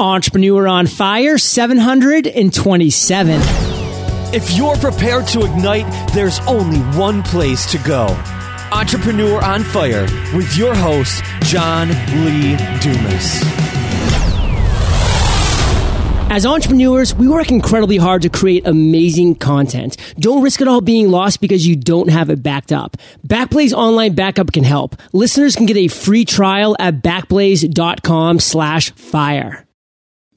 Entrepreneur on Fire 727. If you're prepared to ignite, there's only one place to go. Entrepreneur on Fire with your host, John Lee Dumas. As entrepreneurs, we work incredibly hard to create amazing content. Don't risk it all being lost because you don't have it backed up. Backblaze online backup can help. Listeners can get a free trial at backblaze.com slash fire.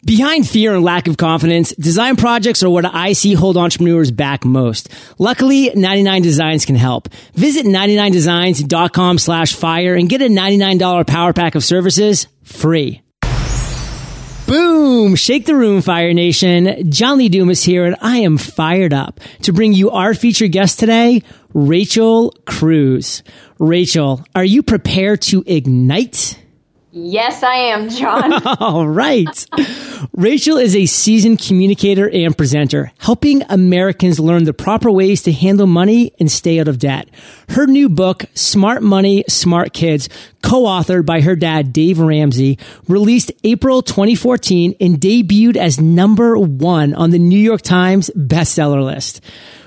Behind fear and lack of confidence, design projects are what I see hold entrepreneurs back most. Luckily, 99 Designs can help. Visit 99designs.com slash fire and get a $99 power pack of services free. Boom! Shake the room, Fire Nation. John Lee Dumas here, and I am fired up to bring you our featured guest today, Rachel Cruze. Rachel, are you prepared to ignite? Yes, I am, John. All right. Rachel is a seasoned communicator and presenter, helping Americans learn the proper ways to handle money and stay out of debt. Her new book, Smart Money, Smart Kids, co-authored by her dad, Dave Ramsey, released April 2014 and debuted as number one on the New York Times bestseller list.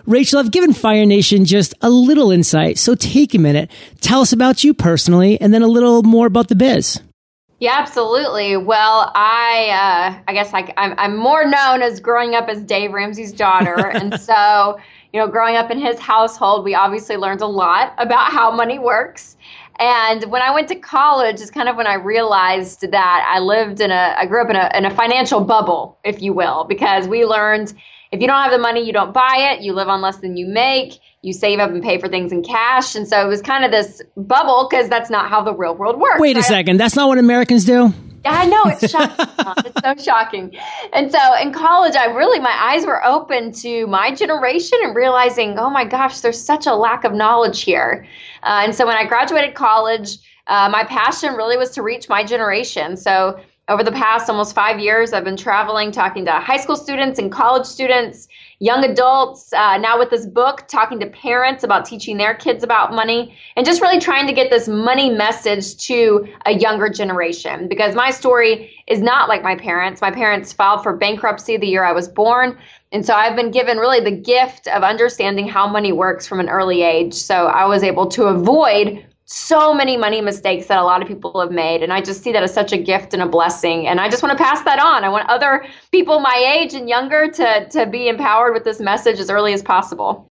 Rachel, I've given Fire Nation just a little insight, so take a minute. Tell us about you personally and then a little more about the biz. Yeah, absolutely. Well, I uh, I guess I, I'm, I'm more known as growing up as Dave Ramsey's daughter, and so you know, growing up in his household, we obviously learned a lot about how money works. And when I went to college, is kind of when I realized that I lived in a, I grew up in a, in a financial bubble, if you will, because we learned if you don't have the money, you don't buy it. You live on less than you make. You save up and pay for things in cash. And so it was kind of this bubble because that's not how the real world works. Wait a right? second. That's not what Americans do? I know it's shocking. it's so shocking. And so in college, I really my eyes were open to my generation and realizing, oh my gosh, there's such a lack of knowledge here. Uh, and so when I graduated college, uh, my passion really was to reach my generation. So over the past almost five years, I've been traveling, talking to high school students and college students, young adults, uh, now with this book, talking to parents about teaching their kids about money, and just really trying to get this money message to a younger generation. Because my story is not like my parents. My parents filed for bankruptcy the year I was born. And so I've been given really the gift of understanding how money works from an early age. So I was able to avoid so many money mistakes that a lot of people have made. And I just see that as such a gift and a blessing. And I just want to pass that on. I want other people my age and younger to, to be empowered with this message as early as possible.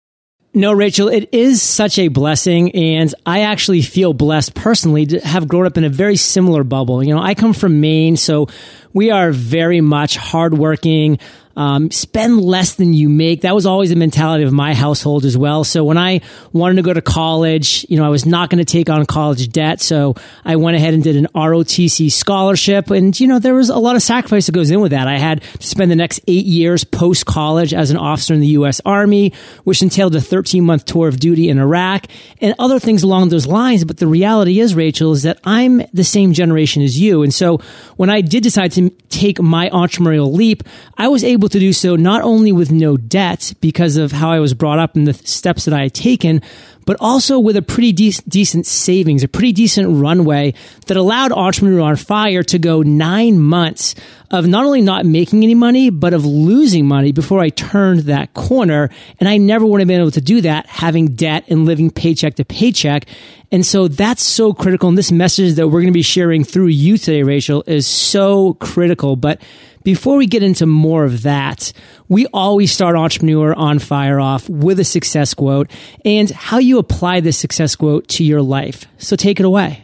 No, Rachel, it is such a blessing. And I actually feel blessed personally to have grown up in a very similar bubble. You know, I come from Maine, so we are very much hardworking, um, spend less than you make. That was always the mentality of my household as well. So when I wanted to go to college, you know, I was not going to take on college debt. So I went ahead and did an ROTC scholarship. And, you know, there was a lot of sacrifice that goes in with that. I had to spend the next eight years post college as an officer in the U.S. Army, which entailed a 13 month tour of duty in Iraq and other things along those lines. But the reality is, Rachel, is that I'm the same generation as you. And so when I did decide to take my entrepreneurial leap, I was able able to do so not only with no debt because of how I was brought up and the steps that I had taken, but also with a pretty de- decent savings, a pretty decent runway that allowed Entrepreneur on Fire to go nine months of not only not making any money, but of losing money before I turned that corner. And I never would have been able to do that having debt and living paycheck to paycheck. And so that's so critical. And this message that we're going to be sharing through you today, Rachel, is so critical. But before we get into more of that, we always start Entrepreneur on Fire off with a success quote and how you apply this success quote to your life. So take it away.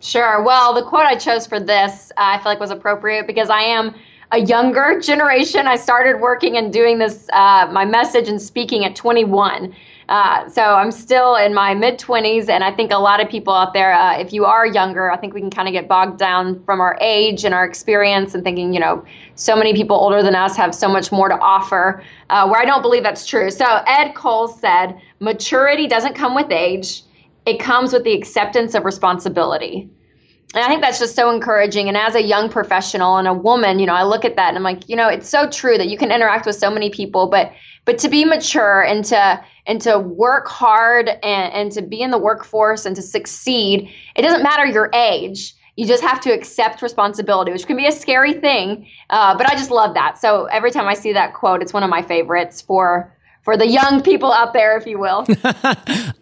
Sure. Well, the quote I chose for this, uh, I feel like was appropriate because I am a younger generation. I started working and doing this, uh, my message and speaking at 21. Uh, so I'm still in my mid 20s, and I think a lot of people out there, uh, if you are younger, I think we can kind of get bogged down from our age and our experience and thinking, you know, so many people older than us have so much more to offer, uh, where I don't believe that's true. So Ed Cole said, maturity doesn't come with age, it comes with the acceptance of responsibility. And I think that's just so encouraging. And as a young professional and a woman, you know, I look at that and I'm like, you know, it's so true that you can interact with so many people, but but to be mature and to and to work hard and, and to be in the workforce and to succeed, it doesn't matter your age. you just have to accept responsibility, which can be a scary thing. Uh, but I just love that. So every time I see that quote, it's one of my favorites for for the young people out there, if you will.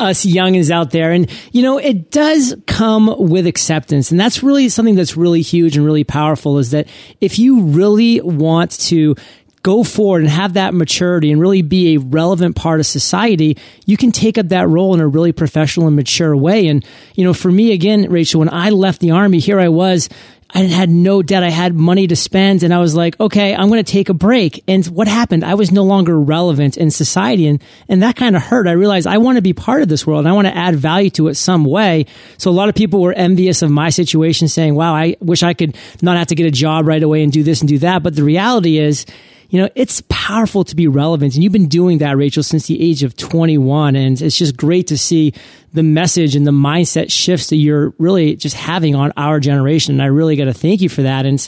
Us youngins out there. And, you know, it does come with acceptance. And that's really something that's really huge and really powerful is that if you really want to go forward and have that maturity and really be a relevant part of society, you can take up that role in a really professional and mature way. And, you know, for me, again, Rachel, when I left the army, here I was, I had no debt. I had money to spend and I was like, okay, I'm going to take a break. And what happened? I was no longer relevant in society and, and that kind of hurt. I realized I want to be part of this world. I want to add value to it some way. So a lot of people were envious of my situation saying, wow, I wish I could not have to get a job right away and do this and do that. But the reality is, you know, it's powerful to be relevant. And you've been doing that, Rachel, since the age of 21. And it's just great to see the message and the mindset shifts that you're really just having on our generation. And I really got to thank you for that. And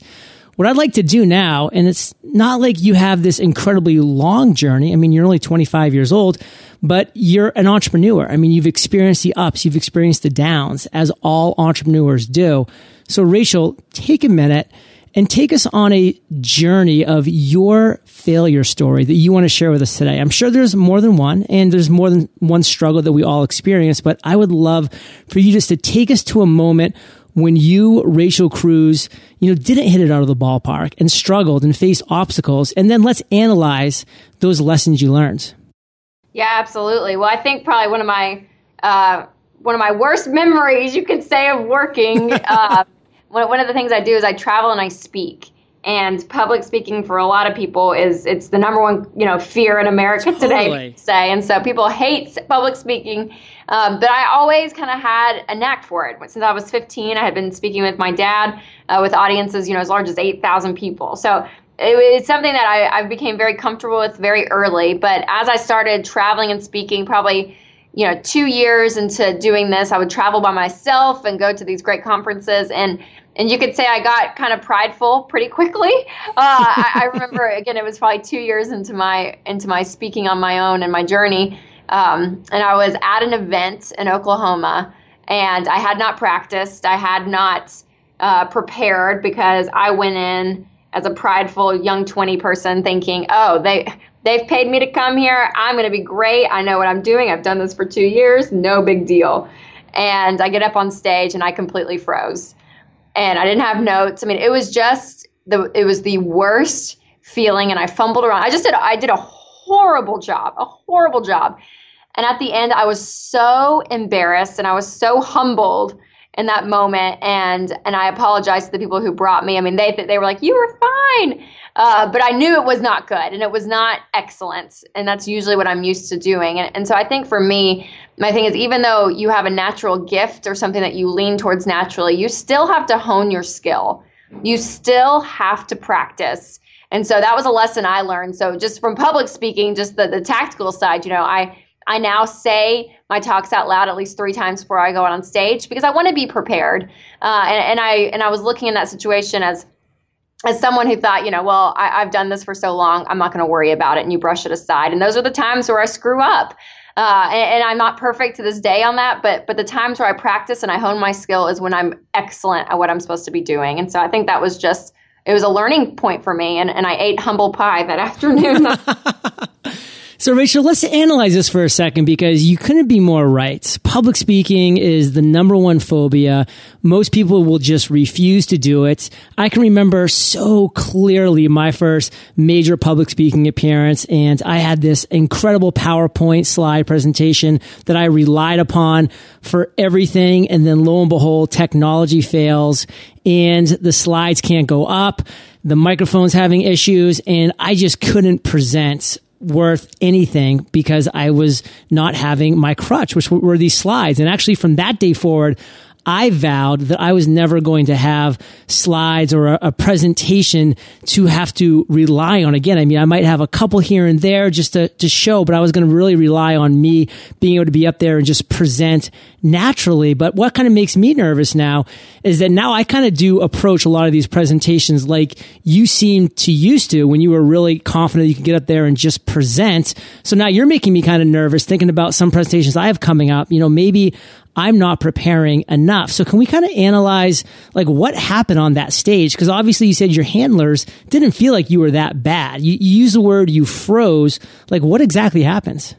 what I'd like to do now, and it's not like you have this incredibly long journey. I mean, you're only 25 years old, but you're an entrepreneur. I mean, you've experienced the ups, you've experienced the downs, as all entrepreneurs do. So, Rachel, take a minute and take us on a journey of your failure story that you want to share with us today. I'm sure there's more than one and there's more than one struggle that we all experience, but I would love for you just to take us to a moment when you, Rachel Cruze, you know, didn't hit it out of the ballpark and struggled and faced obstacles. And then let's analyze those lessons you learned. Yeah, absolutely. Well, I think probably one of my, uh, one of my worst memories, you could say, of working uh, one of the things I do is I travel and I speak. And public speaking for a lot of people is it's the number one you know fear in America totally. today. Say, and so people hate public speaking. Um, but I always kind of had a knack for it. Since I was 15, I had been speaking with my dad uh, with audiences, you know, as large as 8,000 people. So it, it's something that I, I became very comfortable with very early. But as I started traveling and speaking, probably you know, two years into doing this, I would travel by myself and go to these great conferences. And and you could say I got kind of prideful pretty quickly. Uh, I, I, remember again, it was probably two years into my into my speaking on my own and my journey, um, and I was at an event in Oklahoma, and I had not practiced, I had not uh, prepared because I went in as a prideful young twenty person, thinking, oh, they they've paid me to come here, I'm going to be great, I know what I'm doing, I've done this for two years, no big deal. And I get up on stage and I completely froze and I didn't have notes. I mean, it was just the it was the worst feeling and I fumbled around. I just did I did a horrible job, a horrible job. And at the end I was so embarrassed and I was so humbled in that moment and and I apologized to the people who brought me. I mean, they they were like, "You were fine." Uh, but I knew it was not good and it was not excellent. And that's usually what I'm used to doing. And, and so I think for me, my thing is even though you have a natural gift or something that you lean towards naturally, you still have to hone your skill. You still have to practice. And so that was a lesson I learned. So just from public speaking, just the, the tactical side, you know, I I now say my talks out loud at least three times before I go on stage because I want to be prepared. Uh, and, and I and I was looking in that situation as as someone who thought, you know, well, I, have done this for so long, I'm not going to worry about it, and you brush it aside. And those are the times where I screw up. Uh, and, and, I'm not perfect to this day on that, but but the times where I practice and I hone my skill is when I'm excellent at what I'm supposed to be doing. And so I think that was just it was a learning point for me. And, and I ate humble pie that afternoon. So, Rachel, let's analyze this for a second because you couldn't be more right. Public speaking is the number one phobia. Most people will just refuse to do it. I can remember so clearly my first major public speaking appearance, and I had this incredible PowerPoint slide presentation that I relied upon for everything. And then lo and behold, technology fails and the slides can't go up. The microphone's having issues, and I just couldn't present worth anything because I was not having my crutch, which were these slides. And actually, from that day forward, I vowed that I was never going to have slides or a, a, presentation to have to rely on. Again, I mean, I might have a couple here and there just to, to show, but I was going to really rely on me being able to be up there and just present naturally. But what kind of makes me nervous now is that now I kind of do approach a lot of these presentations like you seem to used to when you were really confident you could get up there and just present. So now you're making me kind of nervous thinking about some presentations I have coming up. You know, maybe I'm not preparing enough. So can we kind of analyze like what happened on that stage? Because obviously you said your handlers didn't feel like you were that bad. You, you use the word you froze. Like what exactly happens?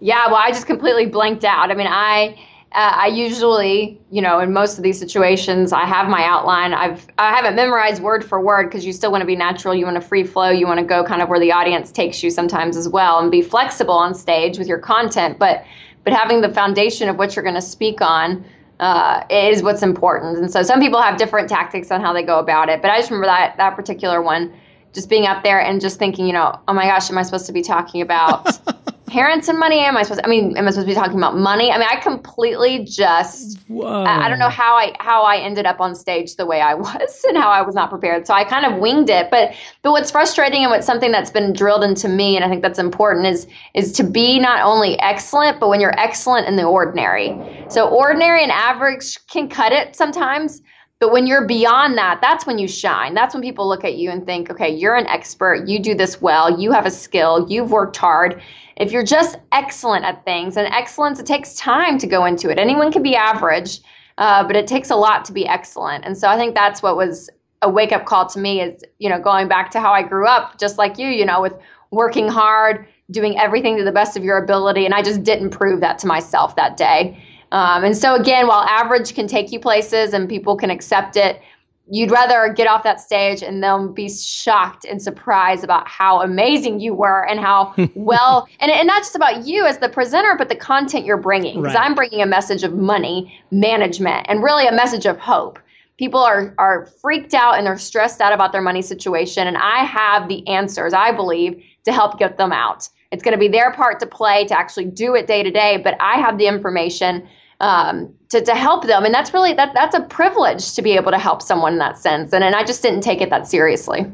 Yeah, well, I just completely blanked out. I mean, I uh, I usually, you know, in most of these situations, I have my outline. I've I haven't memorized word for word because you still want to be natural. You want to free flow. You want to go kind of where the audience takes you sometimes as well, and be flexible on stage with your content. But but having the foundation of what you're going to speak on uh, is what's important. And so some people have different tactics on how they go about it. But I just remember that that particular one, just being up there and just thinking, you know, oh my gosh, am I supposed to be talking about parents and money? Am I supposed? I mean, am I supposed to be talking about money? I mean, I completely just. I, I, don't know how I how I ended up on stage the way I was and how I was not prepared. So I kind of winged it. But but what's frustrating and what's something that's been drilled into me, and I think that's important, is is to be not only excellent, but when you're excellent in the ordinary. So ordinary and average can cut it sometimes. But when you're beyond that, that's when you shine. That's when people look at you and think, okay, you're an expert. You do this well. You have a skill. You've worked hard. If you're just excellent at things, and excellence, it takes time to go into it. Anyone can be average, uh, but it takes a lot to be excellent. And so I think that's what was a wake up call to me is, you know, going back to how I grew up, just like you, you know, with working hard, doing everything to the best of your ability. And I just didn't prove that to myself that day. Um, and so, again, while average can take you places and people can accept it, you'd rather get off that stage and them be shocked and surprised about how amazing you were and how well and, and not just about you as the presenter but the content you're bringing. Because right. i'm bringing a message of money management and really a message of hope. People are are freaked out and they're stressed out about their money situation and i have the answers i believe to help get them out it's going to be their part to play to actually do it day to day but i have the information um, to, to help them. And that's really, that, that's a privilege to be able to help someone in that sense. And, and I just didn't take it that seriously.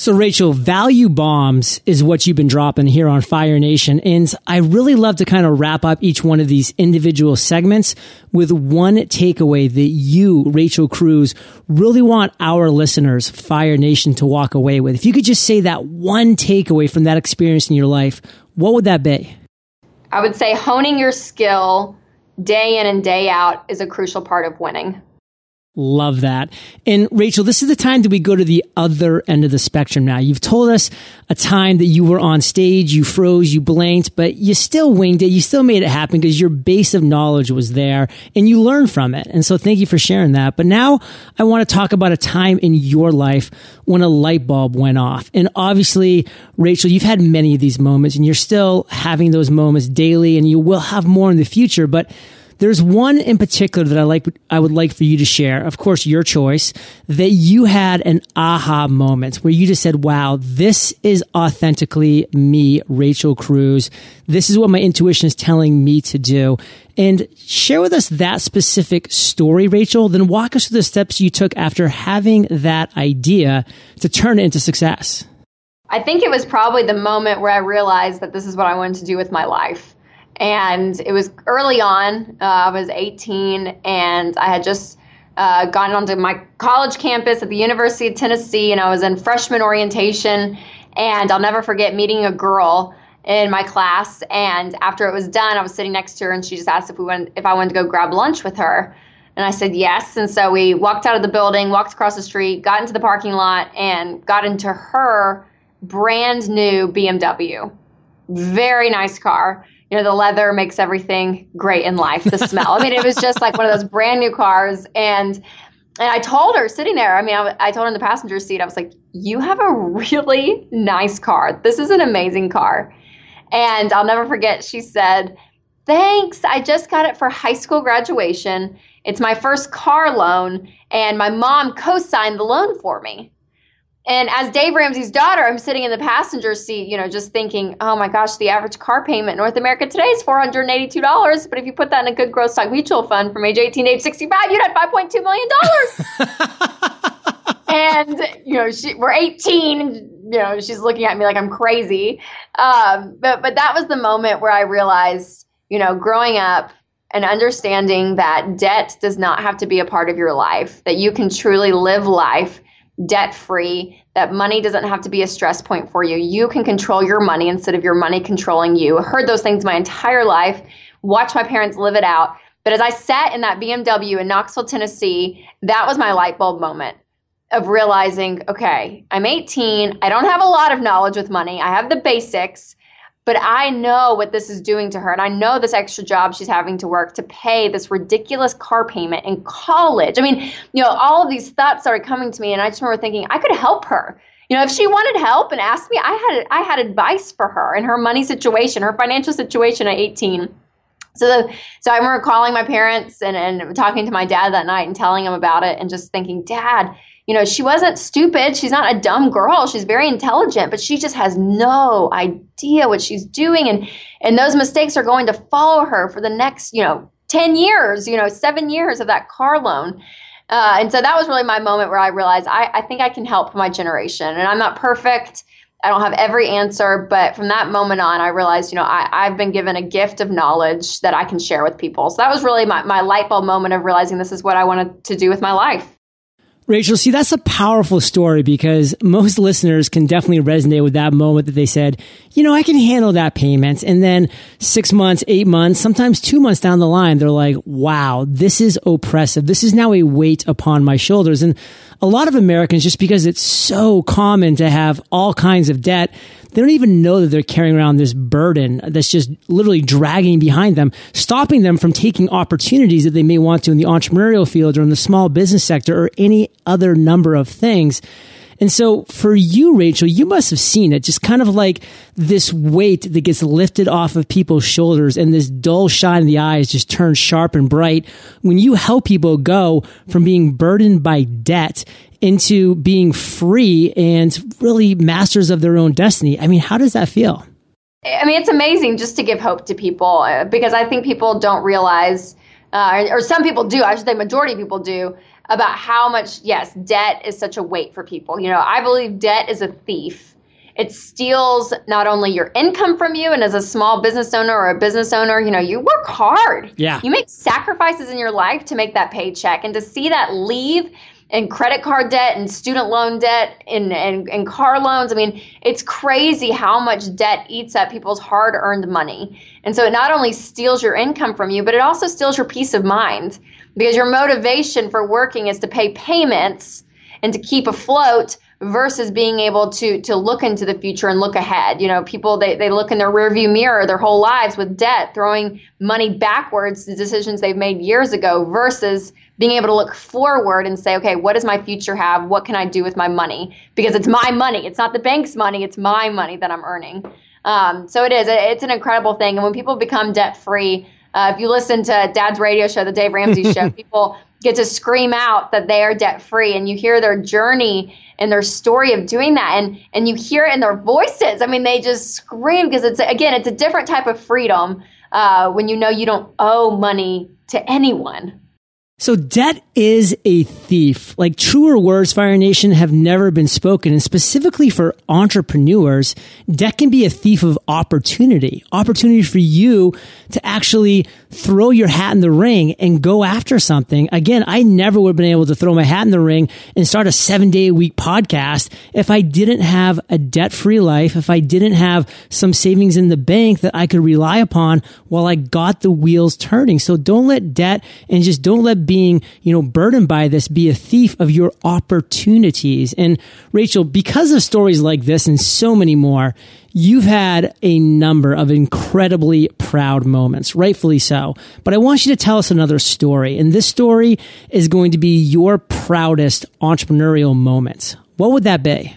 So, Rachel, value bombs is what you've been dropping here on Fire Nation. And I really love to kind of wrap up each one of these individual segments with one takeaway that you, Rachel Cruze, really want our listeners, Fire Nation, to walk away with. If you could just say that one takeaway from that experience in your life, what would that be? I would say honing your skill day in and day out is a crucial part of winning. Love that. And Rachel, this is the time that we go to the other end of the spectrum now. You've told us a time that you were on stage, you froze, you blanked, but you still winged it. You still made it happen because your base of knowledge was there and you learned from it. And so thank you for sharing that. But now I want to talk about a time in your life when a light bulb went off. And obviously, Rachel, you've had many of these moments and you're still having those moments daily and you will have more in the future. But there's one in particular that I like, I would like for you to share. Of course, your choice that you had an aha moment where you just said, wow, this is authentically me, Rachel Cruze. This is what my intuition is telling me to do. And share with us that specific story, Rachel. Then walk us through the steps you took after having that idea to turn it into success. I think it was probably the moment where I realized that this is what I wanted to do with my life. And it was early on. Uh, I was 18 and I had just uh, onto my college campus at the University of Tennessee and I was in freshman orientation. And I'll never forget meeting a girl in my class. And after it was done, I was sitting next to her and she just asked if we went, if I wanted to go grab lunch with her. And I said yes. And so we walked out of the building, walked across the street, got into the parking lot, and got into her brand new BMW. Very nice car you know, the leather makes everything great in life, the smell. I mean, it was just like one of those brand new cars. And and I told her sitting there, I mean, I, I told her in the passenger seat, I was like, you have a really nice car. This is an amazing car. And I'll never forget, she said, thanks. I just got it for high school graduation. It's my first car loan, and my mom co signed the loan for me. And as Dave Ramsey's daughter, I'm sitting in the passenger seat, you know, just thinking, oh my gosh, the average car payment in North America today is $482. But if you put that in a good growth stock mutual fund from age 18 to age 65, you'd have $5.2 million. and, you know, she, we're 18 and, you know, she's looking at me like I'm crazy. Um, but, but that was the moment where I realized, you know, growing up, and understanding that debt does not have to be a part of your life, that you can truly live life debt free, that money doesn't have to be a stress point for you. You can control your money instead of your money controlling you. I heard those things my entire life, watched my parents live it out. But as I sat in that BMW in Knoxville, Tennessee, that was my light bulb moment of realizing, okay, I'm 18. I don't have a lot of knowledge with money. I have the basics, but I know what this is doing to her. And I know this extra job she's having to work to pay this ridiculous car payment in college. I mean, you know, all of these thoughts started coming to me. And I just remember thinking, I could help her. You know, if she wanted help and asked me, I had I had advice for her in her money situation, her financial situation at 18. So, the, so I remember calling my parents and, and talking to my dad that night and telling him about it and just thinking, Dad, you know, she wasn't stupid. She's not a dumb girl. She's very intelligent, but she just has no idea what she's doing. And, and those mistakes are going to follow her for the next, you know, 10 years, you know, seven years of that car loan. Uh, and so that was really my moment where I realized I, I think I can help my generation. And I'm not perfect. I don't have every answer, but from that moment on, I realized, you know, I, I've been given a gift of knowledge that I can share with people. So that was really my, my light bulb moment of realizing this is what I wanted to do with my life. Rachel, see, that's a powerful story because most listeners can definitely resonate with that moment that they said, you know, I can handle that payment. And then six months, eight months, sometimes two months down the line, they're like, wow, this is oppressive. This is now a weight upon my shoulders. And a lot of Americans, just because it's so common to have all kinds of debt, they don't even know that they're carrying around this burden that's just literally dragging behind them, stopping them from taking opportunities that they may want to in the entrepreneurial field or in the small business sector or any other number of things. And so for you, Rachel, you must have seen it just kind of like this weight that gets lifted off of people's shoulders and this dull shine in the eyes just turns sharp and bright when you help people go from being burdened by debt into being free and really masters of their own destiny. I mean, how does that feel? I mean, it's amazing just to give hope to people uh, because I think people don't realize, uh, or some people do, I should say, majority of people do, about how much, yes, debt is such a weight for people. You know, I believe debt is a thief. It steals not only your income from you, and as a small business owner or a business owner, you know, you work hard. Yeah. You make sacrifices in your life to make that paycheck, and to see that leave and credit card debt and student loan debt and, and, and car loans. I mean, it's crazy how much debt eats at people's hard earned money. And so it not only steals your income from you, but it also steals your peace of mind because your motivation for working is to pay payments and to keep afloat versus being able to to look into the future and look ahead. You know, people they, they look in their rearview mirror their whole lives with debt, throwing money backwards to decisions they've made years ago versus being able to look forward and say, okay, what does my future have? What can I do with my money? Because it's my money. It's not the bank's money. It's my money that I'm earning. Um, so it is. It's an incredible thing. And when people become debt free, uh, if you listen to Dad's radio show, the Dave Ramsey show, people get to scream out that they are debt free, and you hear their journey and their story of doing that, and and you hear it in their voices. I mean, they just scream because it's again, it's a different type of freedom uh, when you know you don't owe money to anyone. So debt is a thief. Like truer words, Fire Nation, have never been spoken. And specifically for entrepreneurs, debt can be a thief of opportunity. Opportunity for you to actually throw your hat in the ring and go after something. Again, I never would have been able to throw my hat in the ring and start a seven day a week podcast if I didn't have a debt free life, if I didn't have some savings in the bank that I could rely upon while I got the wheels turning. So don't let debt and just don't let being, you know, burdened by this be a thief of your opportunities. And Rachel, because of stories like this and so many more, You've had a number of incredibly proud moments, rightfully so. But I want you to tell us another story. And this story is going to be your proudest entrepreneurial moment. What would that be?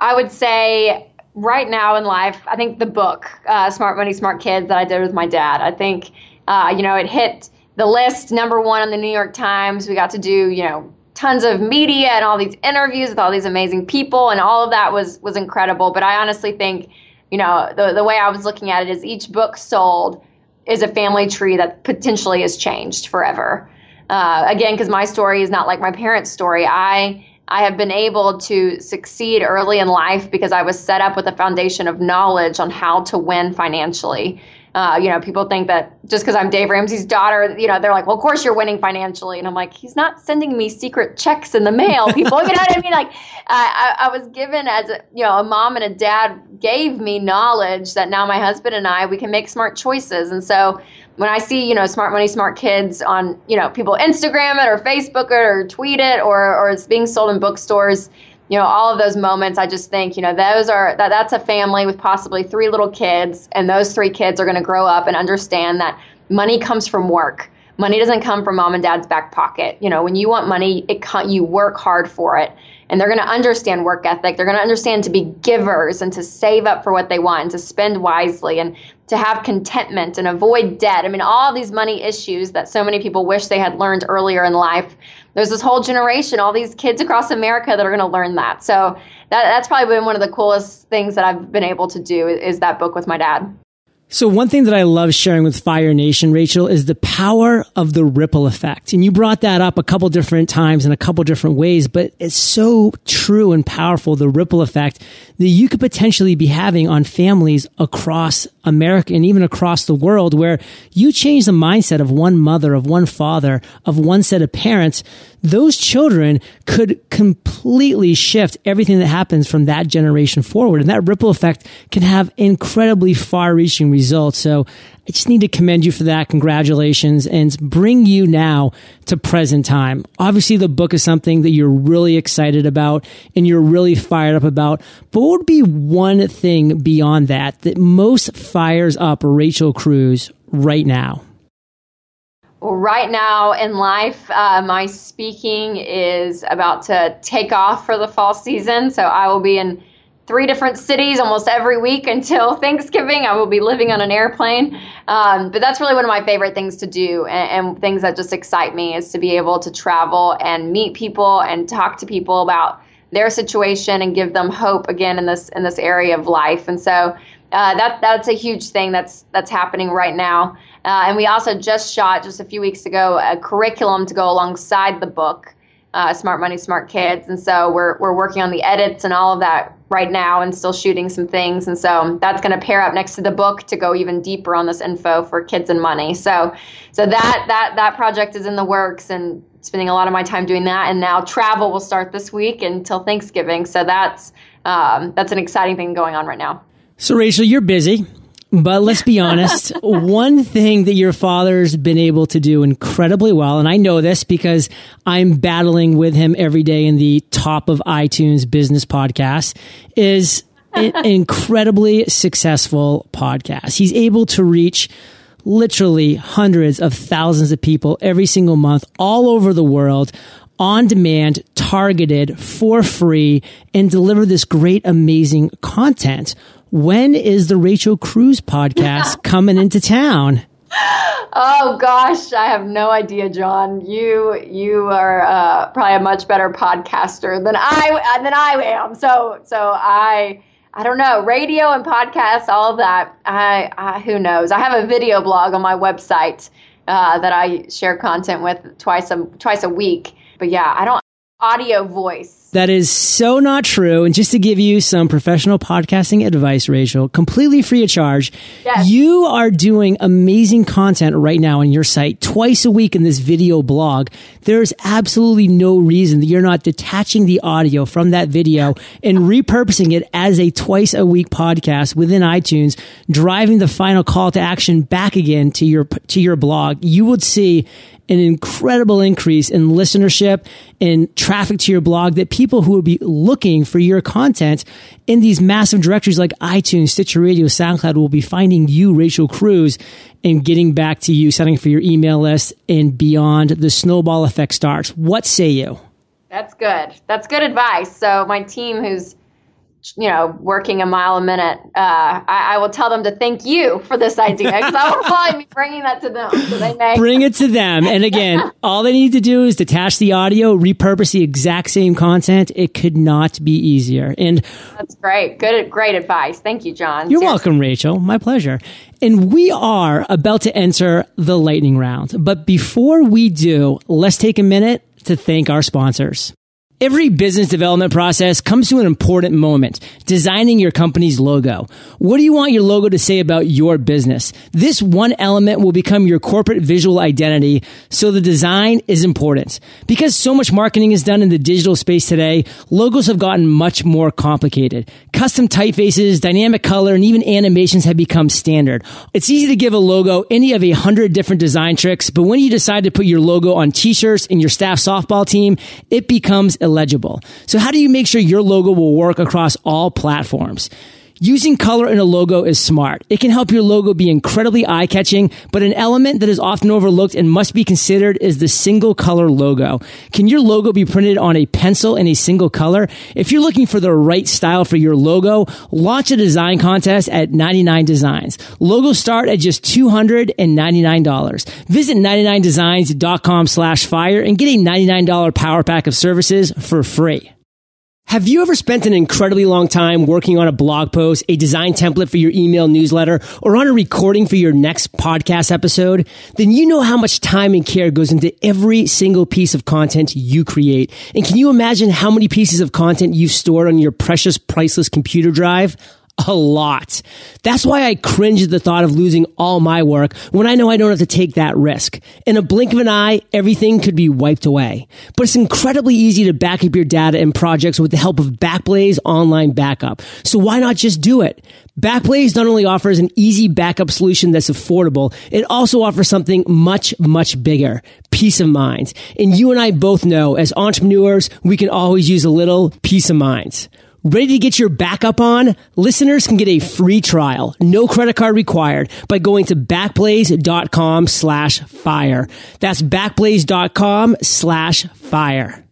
I would say right now in life, I think the book, uh, Smart Money, Smart Kids, that I did with my dad, I think, uh, you know, it hit the list number one on the New York Times. We got to do, you know, tons of media and all these interviews with all these amazing people and all of that was was incredible. But i honestly think you know the, the way i was looking at it is each book sold is a family tree that potentially has changed forever. Uh, again because my story is not like my parents story. I i have been able to succeed early in life because i was set up with a foundation of knowledge on how to win financially uh, you know, people think that just because I'm Dave Ramsey's daughter, you know, they're like, well, of course you're winning financially. And I'm like, he's not sending me secret checks in the mail, people. you know what I mean? Like, I, I was given as, a, you know, a mom and a dad gave me knowledge that now my husband and I, we can make smart choices. And so when I see, you know, smart money, smart kids on, you know, people Instagram it or Facebook it or tweet it or, or it's being sold in bookstores, you know, all of those moments, I just think, you know, those are, that, that's a family with possibly three little kids. And those three kids are going to grow up and understand that money comes from work. Money doesn't come from mom and dad's back pocket. You know, when you want money, it you work hard for it and they're going to understand work ethic. They're going to understand to be givers and to save up for what they want and to spend wisely and to have contentment and avoid debt. I mean, all these money issues that so many people wish they had learned earlier in life. There's this whole generation, all these kids across America that are going to learn that. So that, that's probably been one of the coolest things that I've been able to do is that book with my dad. So one thing that I love sharing with Fire Nation, Rachel, is the power of the ripple effect. And you brought that up a couple different times in a couple different ways, but it's so true and powerful, the ripple effect that you could potentially be having on families across America and even across the world where you change the mindset of one mother, of one father, of one set of parents those children could completely shift everything that happens from that generation forward. And that ripple effect can have incredibly far reaching results. So I just need to commend you for that. Congratulations and bring you now to present time. Obviously, the book is something that you're really excited about and you're really fired up about. But what would be one thing beyond that that most fires up Rachel Cruze right now? Well, right now in life, uh, my speaking is about to take off for the fall season. So I will be in three different cities almost every week until Thanksgiving. I will be living on an airplane. Um, but that's really one of my favorite things to do and, and, things that just excite me is to be able to travel and meet people and talk to people about their situation and give them hope again in this in this area of life. And so uh, that that's a huge thing that's that's happening right now. Uh, and we also just shot just a few weeks ago a curriculum to go alongside the book, uh, Smart Money, Smart Kids. And so we're we're working on the edits and all of that right now, and still shooting some things. And so that's going to pair up next to the book to go even deeper on this info for kids and money. So so that that that project is in the works and spending a lot of my time doing that. And now travel will start this week until Thanksgiving. So that's um, that's an exciting thing going on right now. So, Rachel, you're busy, but let's be honest. one thing that your father's been able to do incredibly well, and I know this because I'm battling with him every day in the top of iTunes business podcast, is an incredibly successful podcast. He's able to reach literally hundreds of thousands of people every single month all over the world on demand, targeted for free and deliver this great, amazing content when is the Rachel Cruze podcast coming into town? Oh gosh, I have no idea, John. You you are uh, probably a much better podcaster than I than I am. So so I I don't know radio and podcasts, all of that. I, I who knows? I have a video blog on my website uh, that I share content with twice a twice a week. But yeah, I don't audio voice that is so not true. And just to give you some professional podcasting advice, Rachel, completely free of charge, yes. you are doing amazing content right now on your site twice a week in this video blog. There's absolutely no reason that you're not detaching the audio from that video and repurposing it as a twice a week podcast within iTunes, driving the final call to action back again to your, to your blog. You would see an incredible increase in listenership and traffic to your blog that people who would be looking for your content in these massive directories like iTunes, Stitcher Radio, SoundCloud will be finding you, Rachel Cruze, and getting back to you, setting for your email list and beyond. The snowball effect starts. What say you? That's good. That's good advice. So my team who's you know, working a mile a minute, uh, I, I, will tell them to thank you for this idea because I will probably be bringing that to them. So they may bring it to them. And again, all they need to do is detach the audio, repurpose the exact same content. It could not be easier. And that's great. Good, great advice. Thank you, John. You're Seriously. welcome, Rachel. My pleasure. And we are about to enter the lightning round. But before we do, let's take a minute to thank our sponsors. Every business development process comes to an important moment, designing your company's logo. What do you want your logo to say about your business? This one element will become your corporate visual identity, so the design is important. Because so much marketing is done in the digital space today, logos have gotten much more complicated. Custom typefaces, dynamic color, and even animations have become standard. It's easy to give a logo any of a hundred different design tricks, but when you decide to put your logo on t-shirts in your staff softball team, it becomes illegible. So how do you make sure your logo will work across all platforms? Using color in a logo is smart. It can help your logo be incredibly eye catching, but an element that is often overlooked and must be considered is the single color logo. Can your logo be printed on a pencil in a single color? If you're looking for the right style for your logo, launch a design contest at 99 Designs. Logos start at just $299. Visit 99designs.com slash fire and get a $99 power pack of services for free. Have you ever spent an incredibly long time working on a blog post, a design template for your email newsletter, or on a recording for your next podcast episode? Then you know how much time and care goes into every single piece of content you create. And can you imagine how many pieces of content you've stored on your precious, priceless computer drive? A lot. That's why I cringe at the thought of losing all my work when I know I don't have to take that risk. In a blink of an eye, everything could be wiped away. But it's incredibly easy to back up your data and projects with the help of Backblaze Online Backup. So why not just do it? Backblaze not only offers an easy backup solution that's affordable, it also offers something much, much bigger. Peace of mind. And you and I both know as entrepreneurs, we can always use a little peace of mind. Ready to get your backup on? Listeners can get a free trial, no credit card required, by going to backblaze.com slash fire. That's backblaze.com slash fire.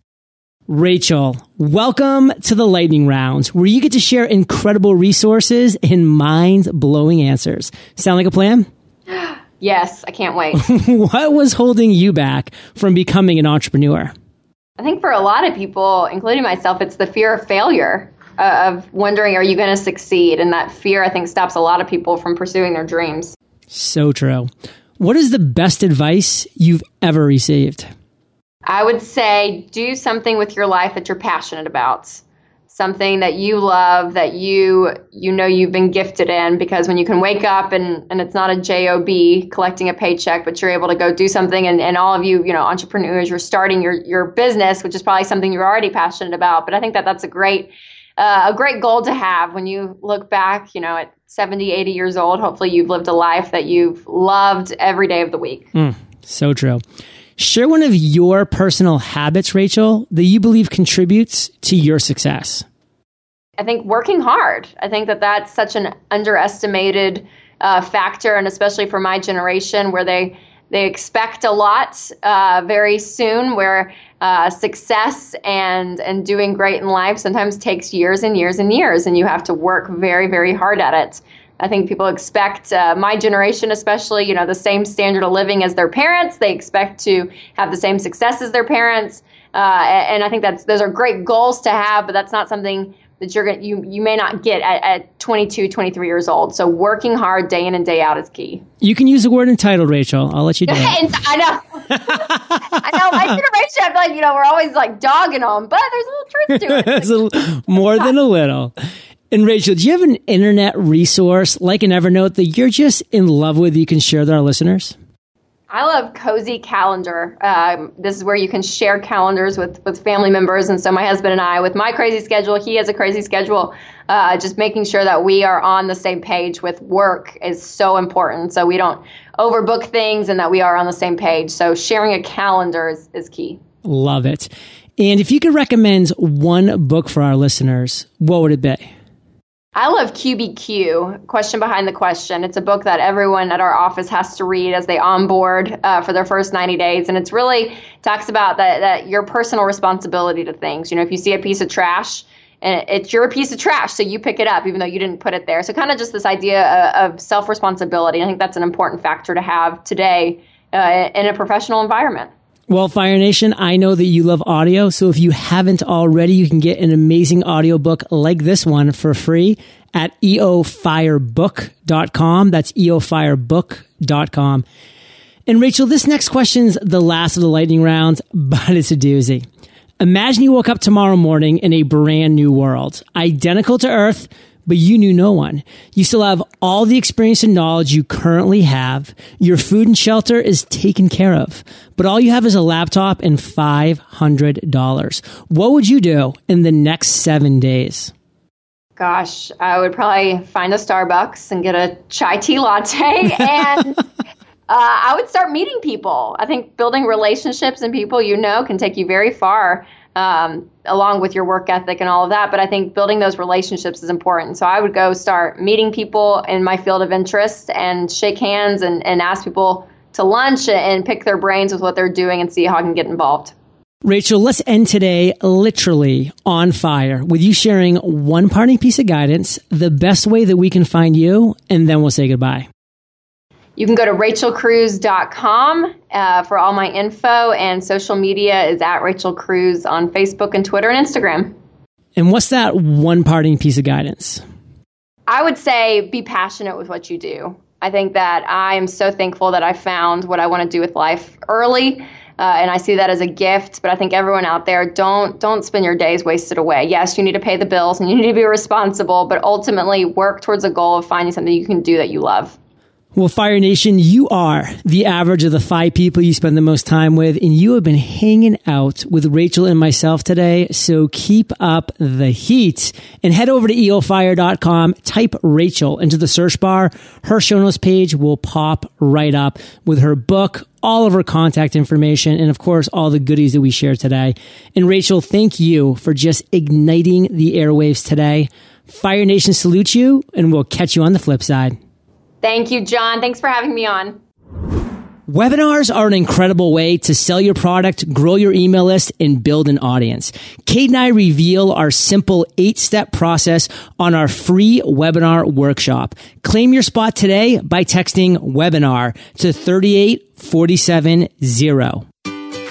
Rachel, welcome to the lightning rounds where you get to share incredible resources and mind blowing answers. Sound like a plan? Yes, I can't wait. what was holding you back from becoming an entrepreneur? I think for a lot of people, including myself, it's the fear of failure Uh, of wondering, are you going to succeed? And that fear, I think, stops a lot of people from pursuing their dreams. So true. What is the best advice you've ever received? I would say do something with your life that you're passionate about. Something that you love, that you you know you've been gifted in, because when you can wake up and, and it's not a job collecting a paycheck, but you're able to go do something, and, and all of you you know entrepreneurs, you're starting your your business, which is probably something you're already passionate about. But I think that that's a great uh, a great goal to have when you look back, you know, at 70, 80 years old. Hopefully, you've lived a life that you've loved every day of the week. Mm, so true. Share one of your personal habits, Rachel, that you believe contributes to your success. I think working hard. I think that that's such an underestimated uh, factor, and especially for my generation, where they they expect a lot uh, very soon, where uh, success and and doing great in life sometimes takes years and years and years, and you have to work very very hard at it. I think people expect uh, my generation, especially, you know, the same standard of living as their parents. They expect to have the same success as their parents, uh, and I think that's those are great goals to have, but that's not something that you're going you you may not get at, at 22 23 years old. So working hard day in and day out is key. You can use the word entitled rachel. I'll let you do it. I know. I know. My generation i feel like you know we're always like dogging them but there's a little truth to it. There's a, more than a little. And Rachel, do you have an internet resource like an Evernote that you're just in love with you can share with our listeners? I love Cozi Calendar. Um, this is where you can share calendars with, with family members. And so my husband and I, with my crazy schedule, he has a crazy schedule. Uh, just making sure that we are on the same page with work is so important. So we don't overbook things and that we are on the same page. So sharing a calendar is, is key. Love it. And if you could recommend one book for our listeners, what would it be? I love QBQ, Question Behind the Question. It's a book that everyone at our office has to read as they onboard uh, for their first 90 days. And it's really talks about that, that your personal responsibility to things. You know, if you see a piece of trash, and it's your piece of trash, so you pick it up, even though you didn't put it there. So, kind of just this idea of, of self responsibility. I think that's an important factor to have today uh, in a professional environment. Well, Fire Nation, I know that you love audio. So if you haven't already, you can get an amazing audiobook like this one for free at eofirebook.com. That's eofirebook.com. And Rachel, this next question's the last of the lightning rounds, but it's a doozy. Imagine you woke up tomorrow morning in a brand new world, identical to Earth, but you knew no one. You still have all the experience and knowledge you currently have. Your food and shelter is taken care of, but all you have is a laptop and $500. What would you do in the next seven days? Gosh, I would probably find a Starbucks and get a chai tea latte and uh, I would start meeting people. I think building relationships and people you know can take you very far, um, along with your work ethic and all of that. But I think building those relationships is important. So I would go start meeting people in my field of interest and shake hands and, and ask people to lunch and pick their brains with what they're doing and see how I can get involved. Rachel, let's end today literally on fire with you sharing one parting piece of guidance, the best way that we can find you, and then we'll say goodbye. You can go to rachelcruze.com uh, for all my info, and social media is at Rachel Cruze on Facebook and Twitter and Instagram. And what's that one parting piece of guidance? I would say be passionate with what you do. I think that I am so thankful that I found what I want to do with life early uh, and I see that as a gift. But I think everyone out there don't don't spend your days wasted away. Yes, you need to pay the bills and you need to be responsible, but ultimately work towards a goal of finding something you can do that you love. Well, Fire Nation, you are the average of the five people you spend the most time with, and you have been hanging out with Rachel and myself today. So keep up the heat and head over to eofire.com, type Rachel into the search bar. Her show notes page will pop right up with her book, all of her contact information, and of course, all the goodies that we share today. And Rachel, thank you for just igniting the airwaves today. Fire Nation salutes you, and we'll catch you on the flip side. Thank you, John. Thanks for having me on. Webinars are an incredible way to sell your product, grow your email list, and build an audience. Kate and I reveal our simple eight step process on our free webinar workshop. Claim your spot today by texting webinar to 38470.